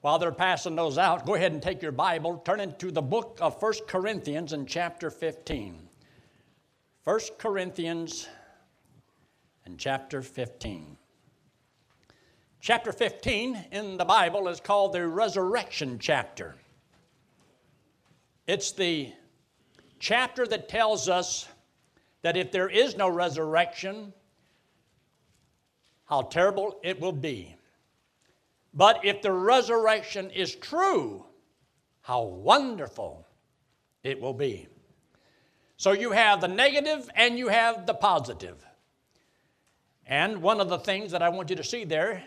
While they're passing those out, go ahead and take your Bible, turn into the book of 1 Corinthians in chapter 15. 1 Corinthians and chapter 15. Chapter 15 in the Bible is called the resurrection chapter. It's the chapter that tells us that if there is no resurrection, how terrible it will be. But if the resurrection is true, how wonderful it will be. So you have the negative and you have the positive. And one of the things that I want you to see there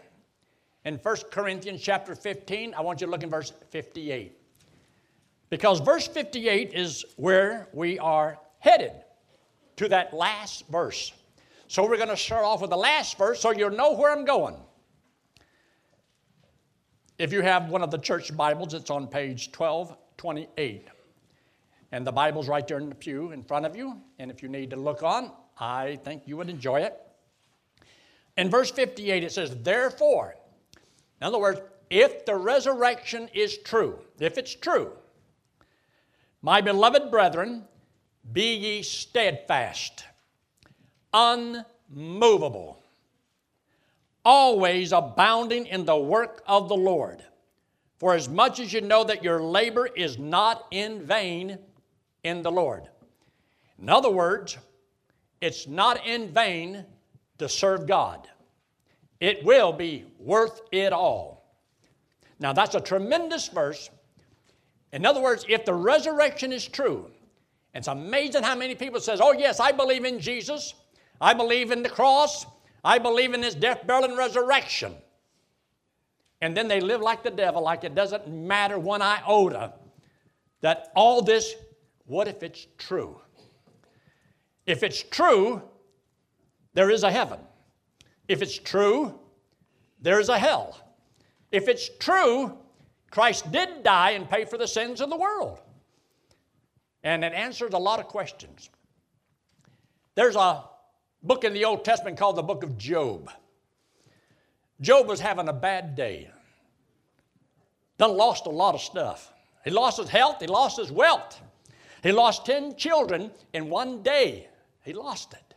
in 1 Corinthians chapter 15, I want you to look in verse 58. Because verse 58 is where we are headed to that last verse. So we're going to start off with the last verse so you'll know where I'm going. If you have one of the church Bibles, it's on page 1228. And the Bible's right there in the pew in front of you. And if you need to look on, I think you would enjoy it. In verse 58, it says, Therefore, in other words, if the resurrection is true, if it's true, my beloved brethren, be ye steadfast, unmovable, always abounding in the work of the Lord. For as much as you know that your labor is not in vain in the Lord. In other words, it's not in vain to serve God. It will be worth it all. Now that's a tremendous verse. In other words, if the resurrection is true, it's amazing how many people says, "Oh yes, I believe in Jesus. I believe in the cross. I believe in his death, burial, and resurrection." And then they live like the devil, like it doesn't matter one iota that all this, what if it's true? If it's true, there is a heaven. If it's true, there is a hell. If it's true, Christ did die and pay for the sins of the world. And it answers a lot of questions. There's a book in the Old Testament called the book of Job. Job was having a bad day. Done lost a lot of stuff. He lost his health, he lost his wealth. He lost 10 children in one day. He lost it.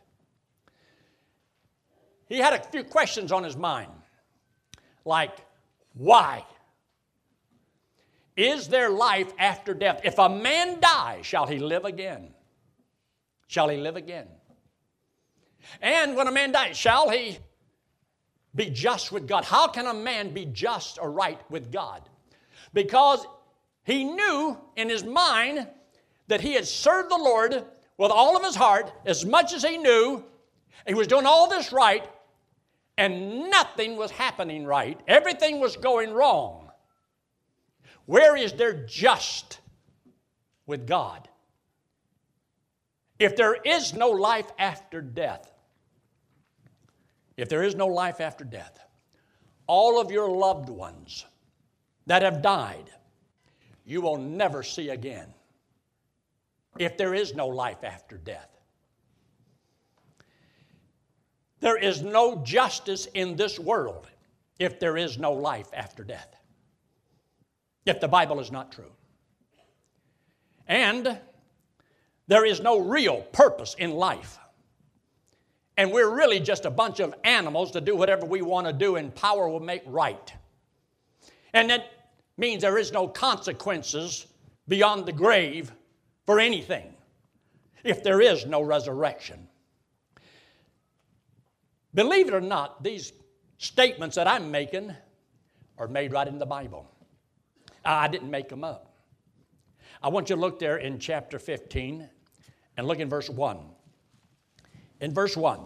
He had a few questions on his mind, like, why? Is there life after death? If a man die, shall he live again? Shall he live again? And when a man dies, shall he be just with God? How can a man be just or right with God? Because he knew in his mind that he had served the Lord with all of his heart, as much as he knew. He was doing all this right, and nothing was happening right. Everything was going wrong. Where is there just with God? If there is no life after death, if there is no life after death, all of your loved ones that have died, you will never see again if there is no life after death. There is no justice in this world if there is no life after death if the Bible is not true. And there is no real purpose in life. And we're really just a bunch of animals to do whatever we want to do, and power will make right. And that means there is no consequences beyond the grave for anything if there is no resurrection. Believe it or not, these statements that I'm making are made right in the Bible. I didn't make them up. I want you to look there in chapter 15 and look in verse 1. In verse 1,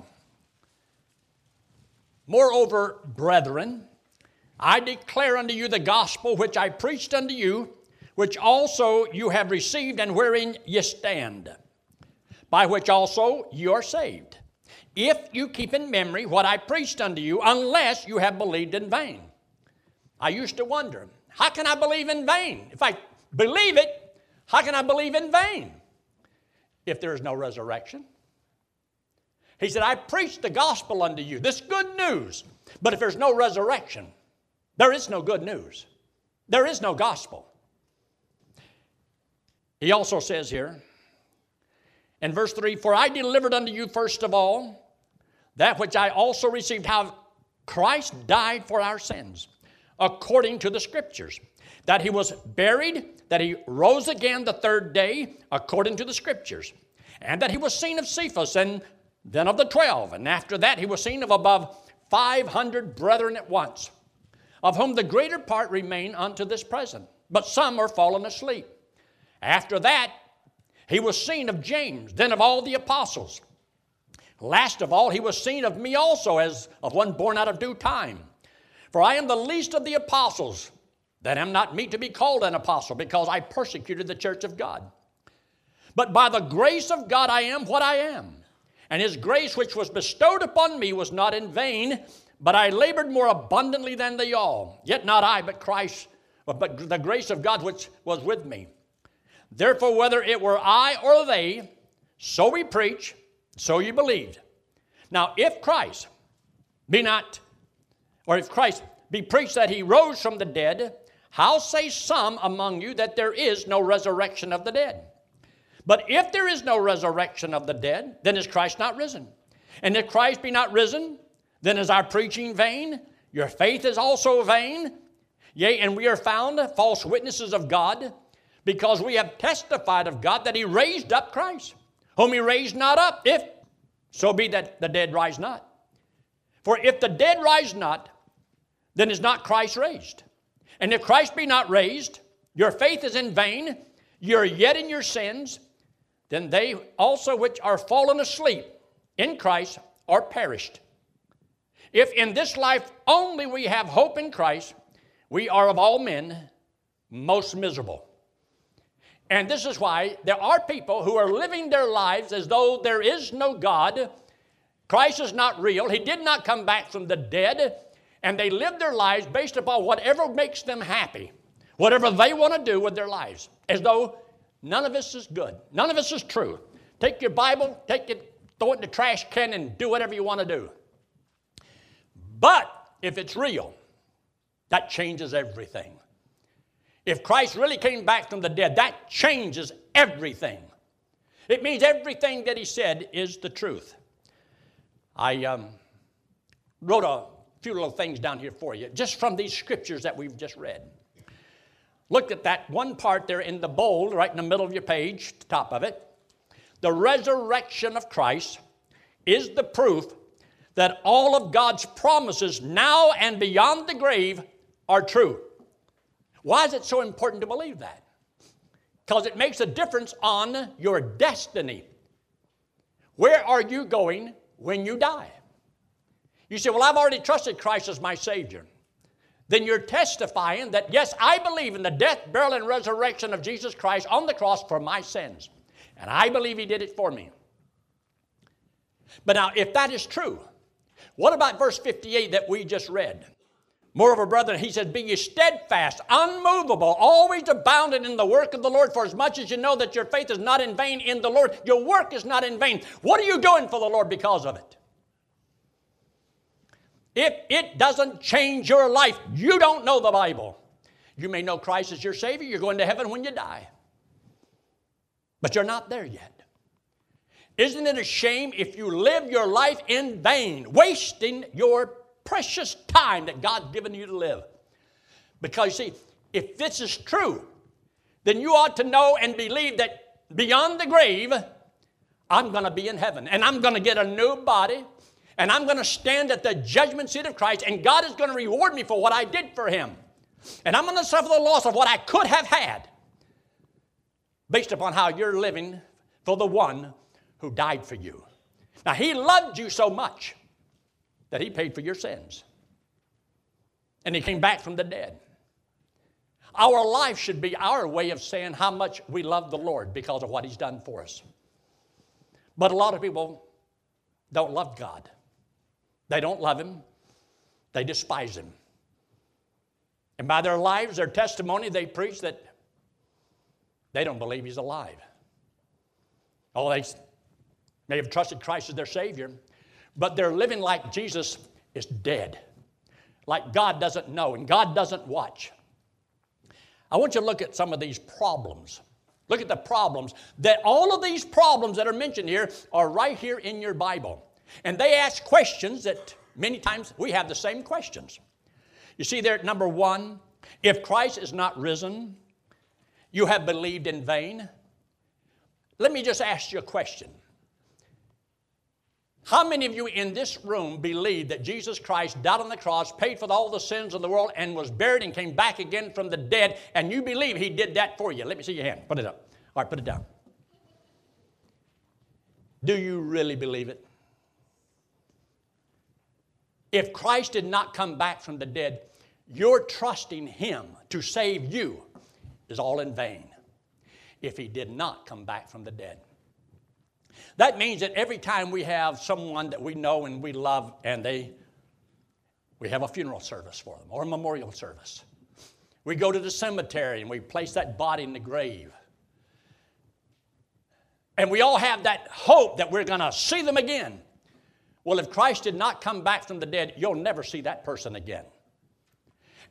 Moreover, brethren, I declare unto you the gospel which I preached unto you, which also you have received and wherein ye stand, by which also you are saved, if you keep in memory what I preached unto you, unless you have believed in vain. I used to wonder, how can I believe in vain? If I believe it, how can I believe in vain if there is no resurrection? He said, I preach the gospel unto you, this good news. But if there's no resurrection, there is no good news. There is no gospel. He also says here in verse 3 For I delivered unto you first of all that which I also received, how Christ died for our sins, according to the Scriptures, that he was buried, that he rose again the third day, according to the Scriptures, and that he was seen of Cephas, and then of the twelve, and after that he was seen of above 500 brethren at once, of whom the greater part remain unto this present, but some are fallen asleep. After that, he was seen of James, then of all the apostles. Last of all, he was seen of me also, as of one born out of due time. For I am the least of the apostles, that am not meet to be called an apostle, because I persecuted the church of God. But by the grace of God I am what I am. And his grace which was bestowed upon me was not in vain, but I labored more abundantly than they all. Yet not I, but Christ, but the grace of God which was with me. Therefore, whether it were I or they, so we preach, so you believed. Now, if Christ be not, or if Christ be preached that he rose from the dead, how say some among you that there is no resurrection of the dead? But if there is no resurrection of the dead, then is Christ not risen? And if Christ be not risen, then is our preaching vain? Your faith is also vain? Yea, and we are found false witnesses of God, because we have testified of God that He raised up Christ, whom He raised not up, if so be that the dead rise not. For if the dead rise not, then is not Christ raised. And if Christ be not raised, your faith is in vain, you're yet in your sins, then they also which are fallen asleep in Christ are perished. If in this life only we have hope in Christ, we are of all men most miserable. And this is why there are people who are living their lives as though there is no God. Christ is not real. He did not come back from the dead. And they live their lives based upon whatever makes them happy, whatever they want to do with their lives, as though None of this is good. None of this is true. Take your Bible, take it, throw it in the trash can, and do whatever you want to do. But if it's real, that changes everything. If Christ really came back from the dead, that changes everything. It means everything that he said is the truth. I um, wrote a few little things down here for you, just from these scriptures that we've just read. Look at that one part there in the bold, right in the middle of your page, top of it. The resurrection of Christ is the proof that all of God's promises now and beyond the grave are true. Why is it so important to believe that? Because it makes a difference on your destiny. Where are you going when you die? You say, Well, I've already trusted Christ as my Savior then you're testifying that, yes, I believe in the death, burial, and resurrection of Jesus Christ on the cross for my sins. And I believe He did it for me. But now, if that is true, what about verse 58 that we just read? Moreover, brethren, he says, Be ye steadfast, unmovable, always abounding in the work of the Lord, for as much as you know that your faith is not in vain in the Lord, your work is not in vain. What are you doing for the Lord because of it? If it doesn't change your life, you don't know the Bible. You may know Christ as your Savior, you're going to heaven when you die. But you're not there yet. Isn't it a shame if you live your life in vain, wasting your precious time that God's given you to live? Because, see, if this is true, then you ought to know and believe that beyond the grave, I'm going to be in heaven and I'm going to get a new body and I'm going to stand at the judgment seat of Christ, and God is going to reward me for what I did for Him. And I'm going to suffer the loss of what I could have had based upon how you're living for the one who died for you. Now, He loved you so much that He paid for your sins, and He came back from the dead. Our life should be our way of saying how much we love the Lord because of what He's done for us. But a lot of people don't love God. They don't love him, they despise him. And by their lives, their testimony, they preach that they don't believe he's alive. Oh, they may have trusted Christ as their Savior, but they're living like Jesus is dead, like God doesn't know and God doesn't watch. I want you to look at some of these problems. Look at the problems. That all of these problems that are mentioned here are right here in your Bible. And they ask questions that many times we have the same questions. You see there at number one, if Christ is not risen, you have believed in vain. Let me just ask you a question. How many of you in this room believe that Jesus Christ died on the cross, paid for all the sins of the world, and was buried and came back again from the dead, and you believe He did that for you? Let me see your hand. Put it up. All right, put it down. Do you really believe it? If Christ did not come back from the dead, your trusting Him to save you is all in vain if He did not come back from the dead. That means that every time we have someone that we know and we love and they we have a funeral service for them or a memorial service. We go to the cemetery and we place that body in the grave. And we all have that hope that we're going to see them again. Well, if Christ did not come back from the dead, you'll never see that person again.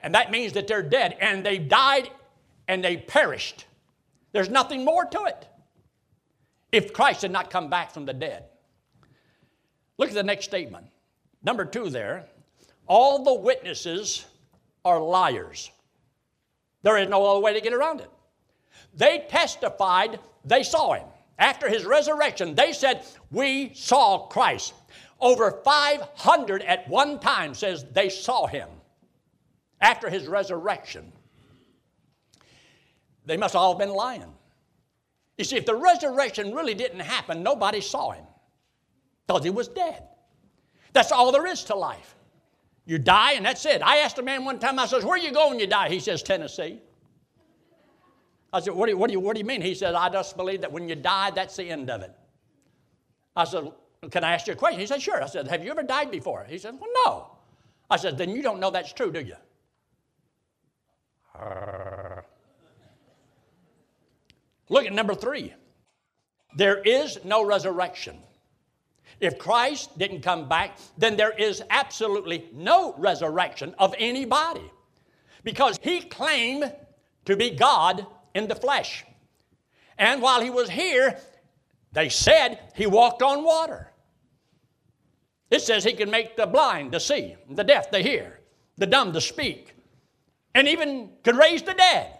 And that means that they're dead and they died and they perished. There's nothing more to it if Christ did not come back from the dead. Look at the next statement. Number two there. All the witnesses are liars. There is no other way to get around it. They testified they saw him. After his resurrection, they said, We saw Christ. Over 500 at one time says they saw him after his resurrection. They must all have been lying. You see, if the resurrection really didn't happen, nobody saw him because he was dead. That's all there is to life. You die, and that's it. I asked a man one time, I says, Where you go when you die? He says, Tennessee. I said, what do, you, what, do you, what do you mean? He said, I just believe that when you die, that's the end of it. I said, Can I ask you a question? He said, Sure. I said, Have you ever died before? He said, Well, no. I said, Then you don't know that's true, do you? Look at number three. There is no resurrection. If Christ didn't come back, then there is absolutely no resurrection of anybody because he claimed to be God in the flesh. And while he was here, they said he walked on water. It says he can make the blind to see, the deaf to hear, the dumb to speak, and even could raise the dead.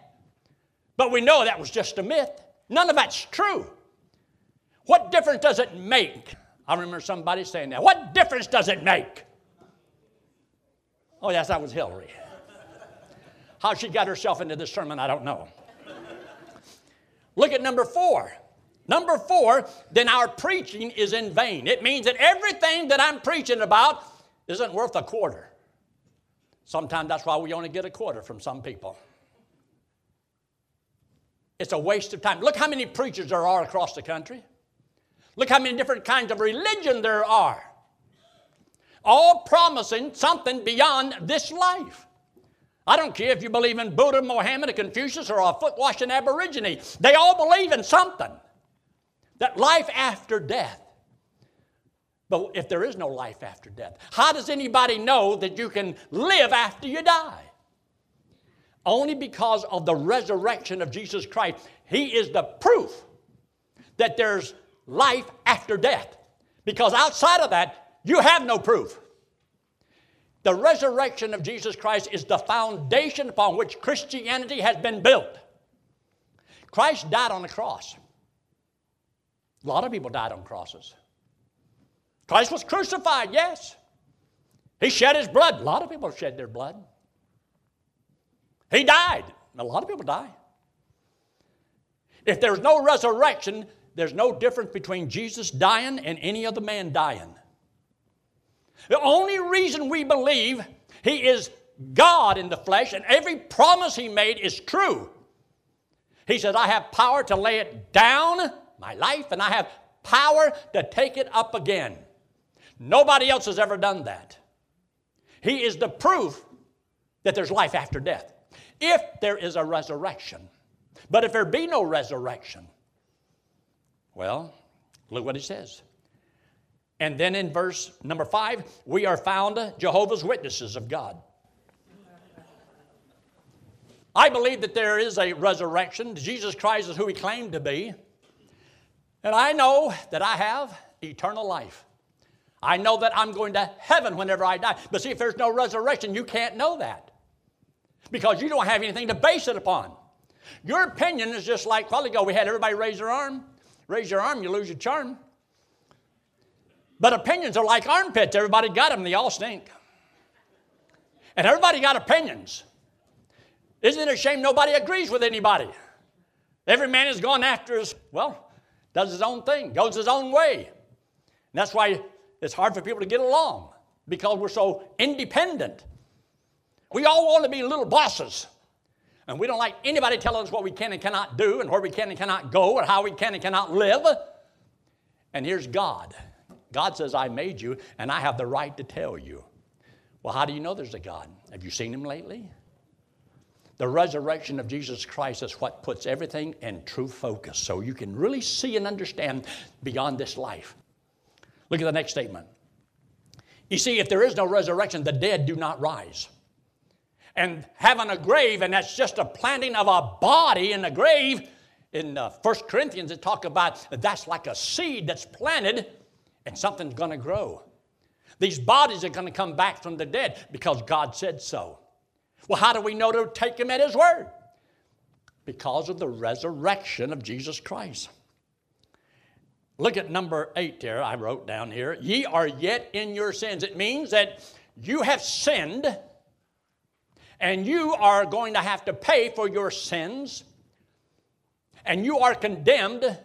But we know that was just a myth. None of that's true. What difference does it make? I remember somebody saying that. What difference does it make? Oh, yes, that was Hillary. How she got herself into this sermon, I don't know. Look at number four. Number four, then our preaching is in vain. It means that everything that I'm preaching about isn't worth a quarter. Sometimes that's why we only get a quarter from some people. It's a waste of time. Look how many preachers there are across the country. Look how many different kinds of religion there are. All promising something beyond this life. I don't care if you believe in Buddha, Mohammed, or Confucius, or a foot washing Aborigine. They all believe in something. That life after death. But if there is no life after death, how does anybody know that you can live after you die? only because of the resurrection of Jesus Christ. He is the proof that there's life after death. Because outside of that, you have no proof. The resurrection of Jesus Christ is the foundation upon which Christianity has been built. Christ died on the cross. A lot of people died on crosses. Christ was crucified, yes. He shed his blood. A lot of people shed their blood. He died. A lot of people die. If there's no resurrection, there's no difference between Jesus dying and any other man dying. The only reason we believe he is God in the flesh and every promise he made is true. He says, I have power to lay it down, my life, and I have power to take it up again. Nobody else has ever done that. He is the proof that there's life after death if there is a resurrection. But if there be no resurrection, well, look what he says. And then in verse number five, we are found Jehovah's Witnesses of God. I believe that there is a resurrection. Jesus Christ is who he claimed to be. And I know that I have eternal life. I know that I'm going to heaven whenever I die. But see, if there's no resurrection, you can't know that because you don't have anything to base it upon. Your opinion is just like while ago we had everybody raise their arm. Raise your arm, you lose your charm. But opinions are like armpits. Everybody got them, they all stink. And everybody got opinions. Isn't it a shame nobody agrees with anybody? Every man is going after his, well, does his own thing, goes his own way. And that's why it's hard for people to get along because we're so independent. We all want to be little bosses. And we don't like anybody telling us what we can and cannot do and where we can and cannot go and how we can and cannot live. And here's God. God says, I made you and I have the right to tell you. Well, how do you know there's a God? Have you seen him lately? The resurrection of Jesus Christ is what puts everything in true focus so you can really see and understand beyond this life. Look at the next statement. You see, if there is no resurrection, the dead do not rise. And having a grave, and that's just a planting of a body in a grave, in uh, 1 Corinthians, it talks about that's like a seed that's planted and something's going to grow. These bodies are going to come back from the dead because God said so. Well, how do we know to take him at his word? Because of the resurrection of Jesus Christ. Look at number eight there, I wrote down here. Ye are yet in your sins. It means that you have sinned and you are going to have to pay for your sins and you are condemned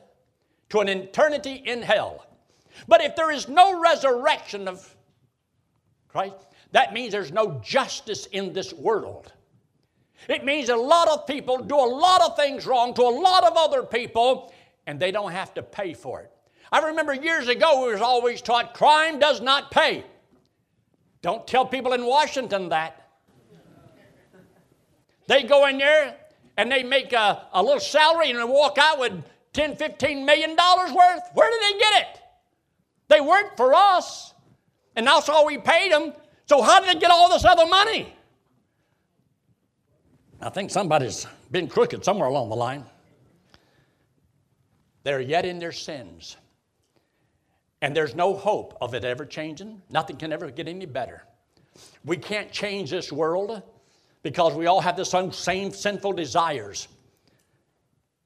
to an eternity in hell. But if there is no resurrection of Christ, that means there's no justice in this world. It means a lot of people do a lot of things wrong to a lot of other people, and they don't have to pay for it. I remember years ago we was always taught crime does not pay. Don't tell people in Washington that. They go in there and they make a, a little salary and they walk out with 10, 15 million dollars worth. Where did they get it? They worked for us, and that's all we paid them. So, how did they get all this other money? I think somebody's been crooked somewhere along the line. They're yet in their sins. And there's no hope of it ever changing. Nothing can ever get any better. We can't change this world because we all have the same sinful desires.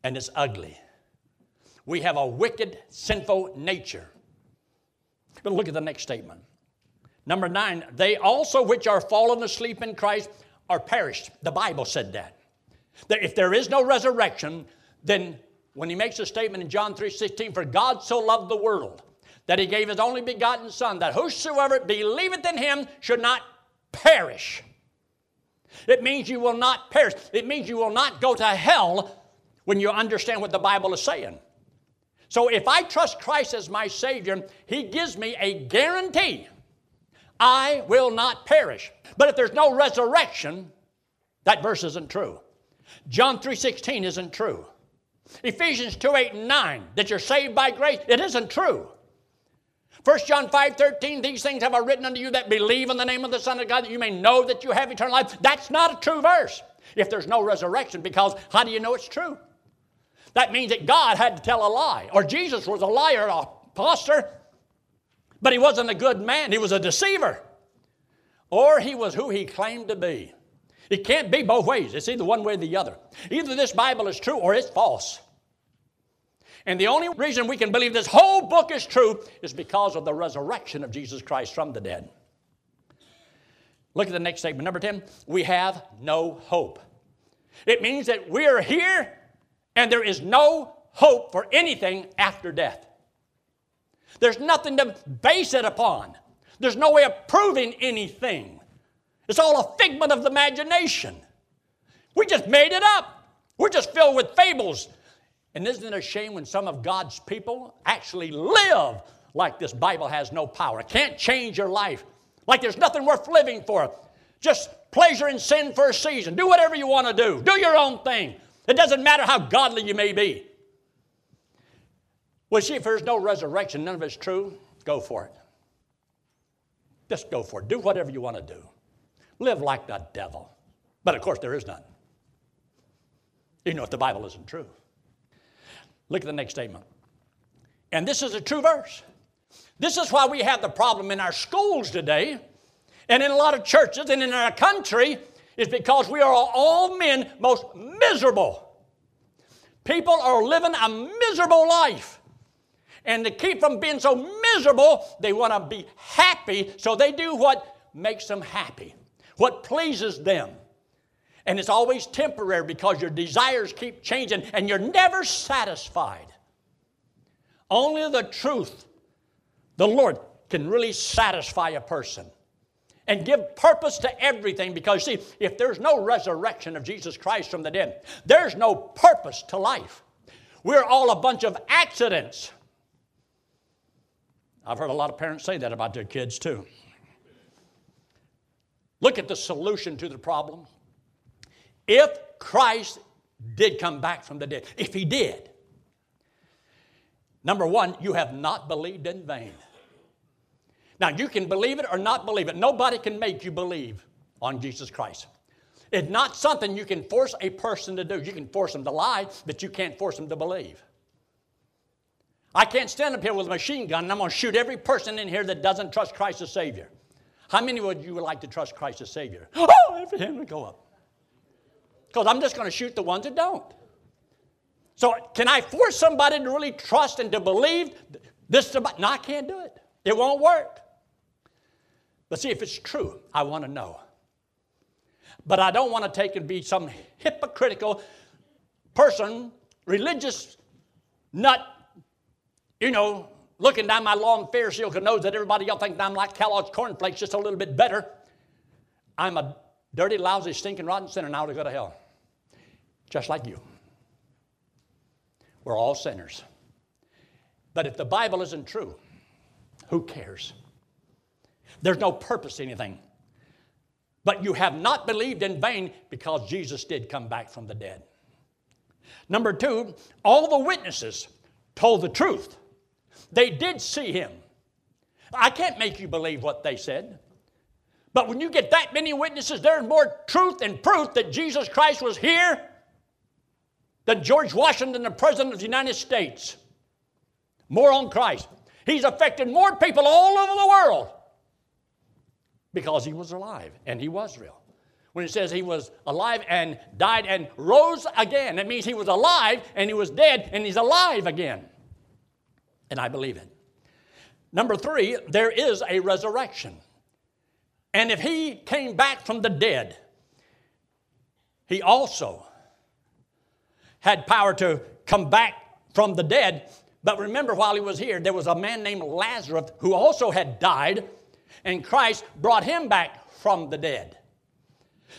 And it's ugly. We have a wicked, sinful nature. But look at the next statement. Number nine, they also which are fallen asleep in Christ are perished. The Bible said that. That if there is no resurrection, then when he makes a statement in John 3 16, for God so loved the world that he gave his only begotten Son, that whosoever believeth in him should not perish. It means you will not perish. It means you will not go to hell when you understand what the Bible is saying. So if I trust Christ as my Savior, He gives me a guarantee I will not perish. But if there's no resurrection, that verse isn't true. John 3:16 isn't true. Ephesians 2, 8, and 9, that you're saved by grace, it isn't true. 1 John 5, 13, these things have I written unto you that believe in the name of the Son of God, that you may know that you have eternal life. That's not a true verse if there's no resurrection, because how do you know it's true? That means that God had to tell a lie, or Jesus was a liar, a impostor. But he wasn't a good man, he was a deceiver. Or he was who he claimed to be. It can't be both ways. It's either one way or the other. Either this Bible is true or it's false. And the only reason we can believe this whole book is true is because of the resurrection of Jesus Christ from the dead. Look at the next statement. Number 10, we have no hope. It means that we are here and there is no hope for anything after death. There's nothing to base it upon. There's no way of proving anything. It's all a figment of the imagination. We just made it up. We're just filled with fables. And isn't it a shame when some of God's people actually live like this Bible has no power? It can't change your life. Like there's nothing worth living for. Just pleasure and sin for a season. Do whatever you want to do. Do your own thing. It doesn't matter how godly you may be. Well, see, if there's no resurrection, none of it's true, go for it. Just go for it. Do whatever you want to do. Live like the devil. But of course, there is none. You know if the Bible isn't true. Look at the next statement. And this is a true verse. This is why we have the problem in our schools today and in a lot of churches and in our country is because we are all men most miserable. People are living a miserable life. And to keep from being so miserable, they want to be happy, so they do what makes them happy, what pleases them. And it's always temporary because your desires keep changing and you're never satisfied. Only the truth, the Lord, can really satisfy a person and give purpose to everything because, see, if there's no resurrection of Jesus Christ from the dead, there's no purpose to life. We're all a bunch of accidents. I've heard a lot of parents say that about their kids too. Look at the solution to the problem. If Christ did come back from the dead, if he did, number one, you have not believed in vain. Now, you can believe it or not believe it. Nobody can make you believe on Jesus Christ. It's not something you can force a person to do. You can force them to lie, but you can't force them to believe. I can't stand up here with a machine gun and I'm going to shoot every person in here that doesn't trust Christ as Savior. How many would you would like to trust Christ as Savior? Oh, every hand would go up. Because I'm just going to shoot the ones that don't. So, can I force somebody to really trust and to believe this? About? No, I can't do it. It won't work. But see, if it's true, I want to know. But I don't want to take and be some hypocritical person, religious nut, you know, looking down my long Pharisaical nose that everybody else thinks I'm like Kellogg's cornflakes, just a little bit better. I'm a dirty, lousy, stinking, rotten sinner now to go to hell. Just like you. We're all sinners. But if the Bible isn't true, who cares? There's no purpose in anything. But you have not believed in vain because Jesus did come back from the dead. Number two, all the witnesses told the truth. They did see him. I can't make you believe what they said. But when you get that many witnesses, there's more truth and proof that Jesus Christ was here than George Washington, the President of the United States. More on Christ. He's affected more people all over the world because he was alive and he was real. When it says he was alive and died and rose again, that means he was alive and he was dead and he's alive again. And I believe it. Number three, there is a resurrection. And if he came back from the dead, he also had power to come back from the dead. But remember, while he was here, there was a man named Lazarus who also had died and Christ brought him back from the dead.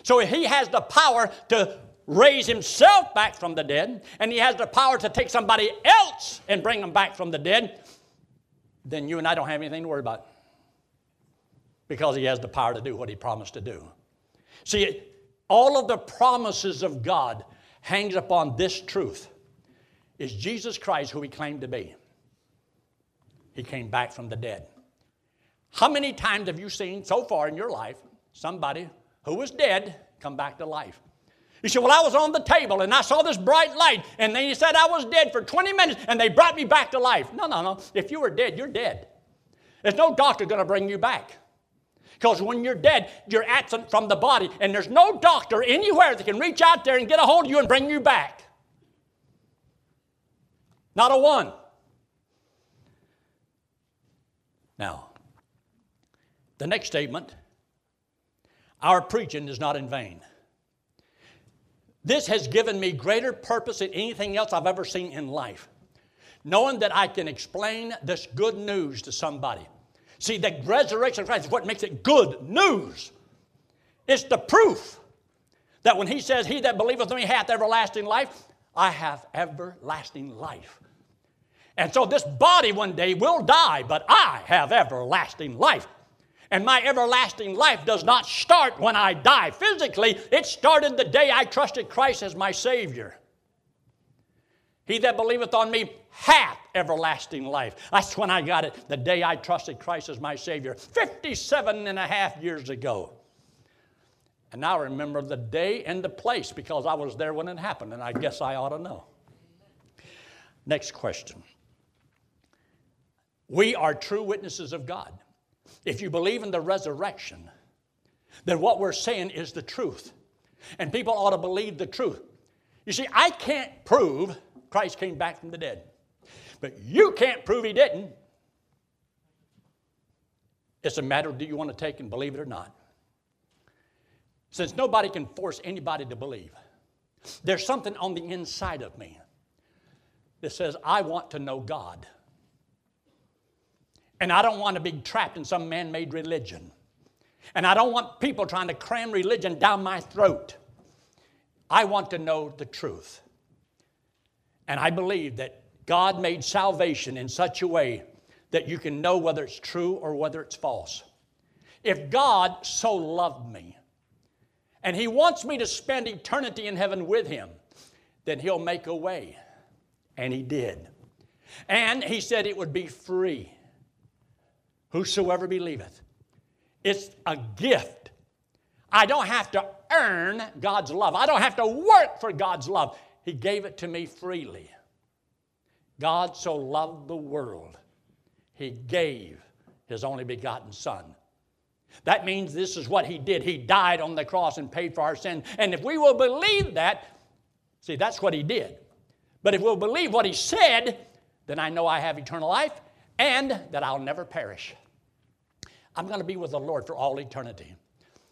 So he has the power to raise himself back from the dead, and he has the power to take somebody else and bring them back from the dead, then you and I don't have anything to worry about. Because he has the power to do what he promised to do. See, all of the promises of God hangs upon this truth. Is Jesus Christ who he claimed to be? He came back from the dead. How many times have you seen so far in your life somebody who was dead come back to life? You say, Well, I was on the table and I saw this bright light, and then you said I was dead for 20 minutes and they brought me back to life. No, no, no. If you were dead, you're dead. There's no doctor going to bring you back. Because when you're dead, you're absent from the body, and there's no doctor anywhere that can reach out there and get a hold of you and bring you back. Not a one. Now, the next statement our preaching is not in vain. This has given me greater purpose than anything else I've ever seen in life. Knowing that I can explain this good news to somebody. See, the resurrection of Christ is what makes it good news. It's the proof that when he says, He that believeth in me hath everlasting life, I have everlasting life. And so this body one day will die, but I have everlasting life. And my everlasting life does not start when I die physically, it started the day I trusted Christ as my Savior. He that believeth on me hath everlasting life. That's when I got it, the day I trusted Christ as my Savior, 57 and a half years ago. And I remember the day and the place because I was there when it happened, and I guess I ought to know. Next question. We are true witnesses of God. If you believe in the resurrection, then what we're saying is the truth. And people ought to believe the truth. You see, I can't prove Christ came back from the dead, but you can't prove he didn't. It's a matter of do you want to take and believe it or not. Since nobody can force anybody to believe, there's something on the inside of me that says, I want to know God. And I don't want to be trapped in some man made religion. And I don't want people trying to cram religion down my throat. I want to know the truth. And I believe that God made salvation in such a way that you can know whether it's true or whether it's false. If God so loved me and He wants me to spend eternity in heaven with Him, then He'll make a way. And He did. And He said it would be free. Whosoever believeth. It's a gift. I don't have to earn God's love, I don't have to work for God's love. He gave it to me freely. God so loved the world he gave His only begotten Son. That means this is what He did. He died on the cross and paid for our sin. And if we will believe that, see, that's what He did. But if we'll believe what He said, then I know I have eternal life and that I'll never perish. I'm going to be with the Lord for all eternity.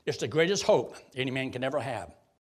It's the greatest hope any man can ever have.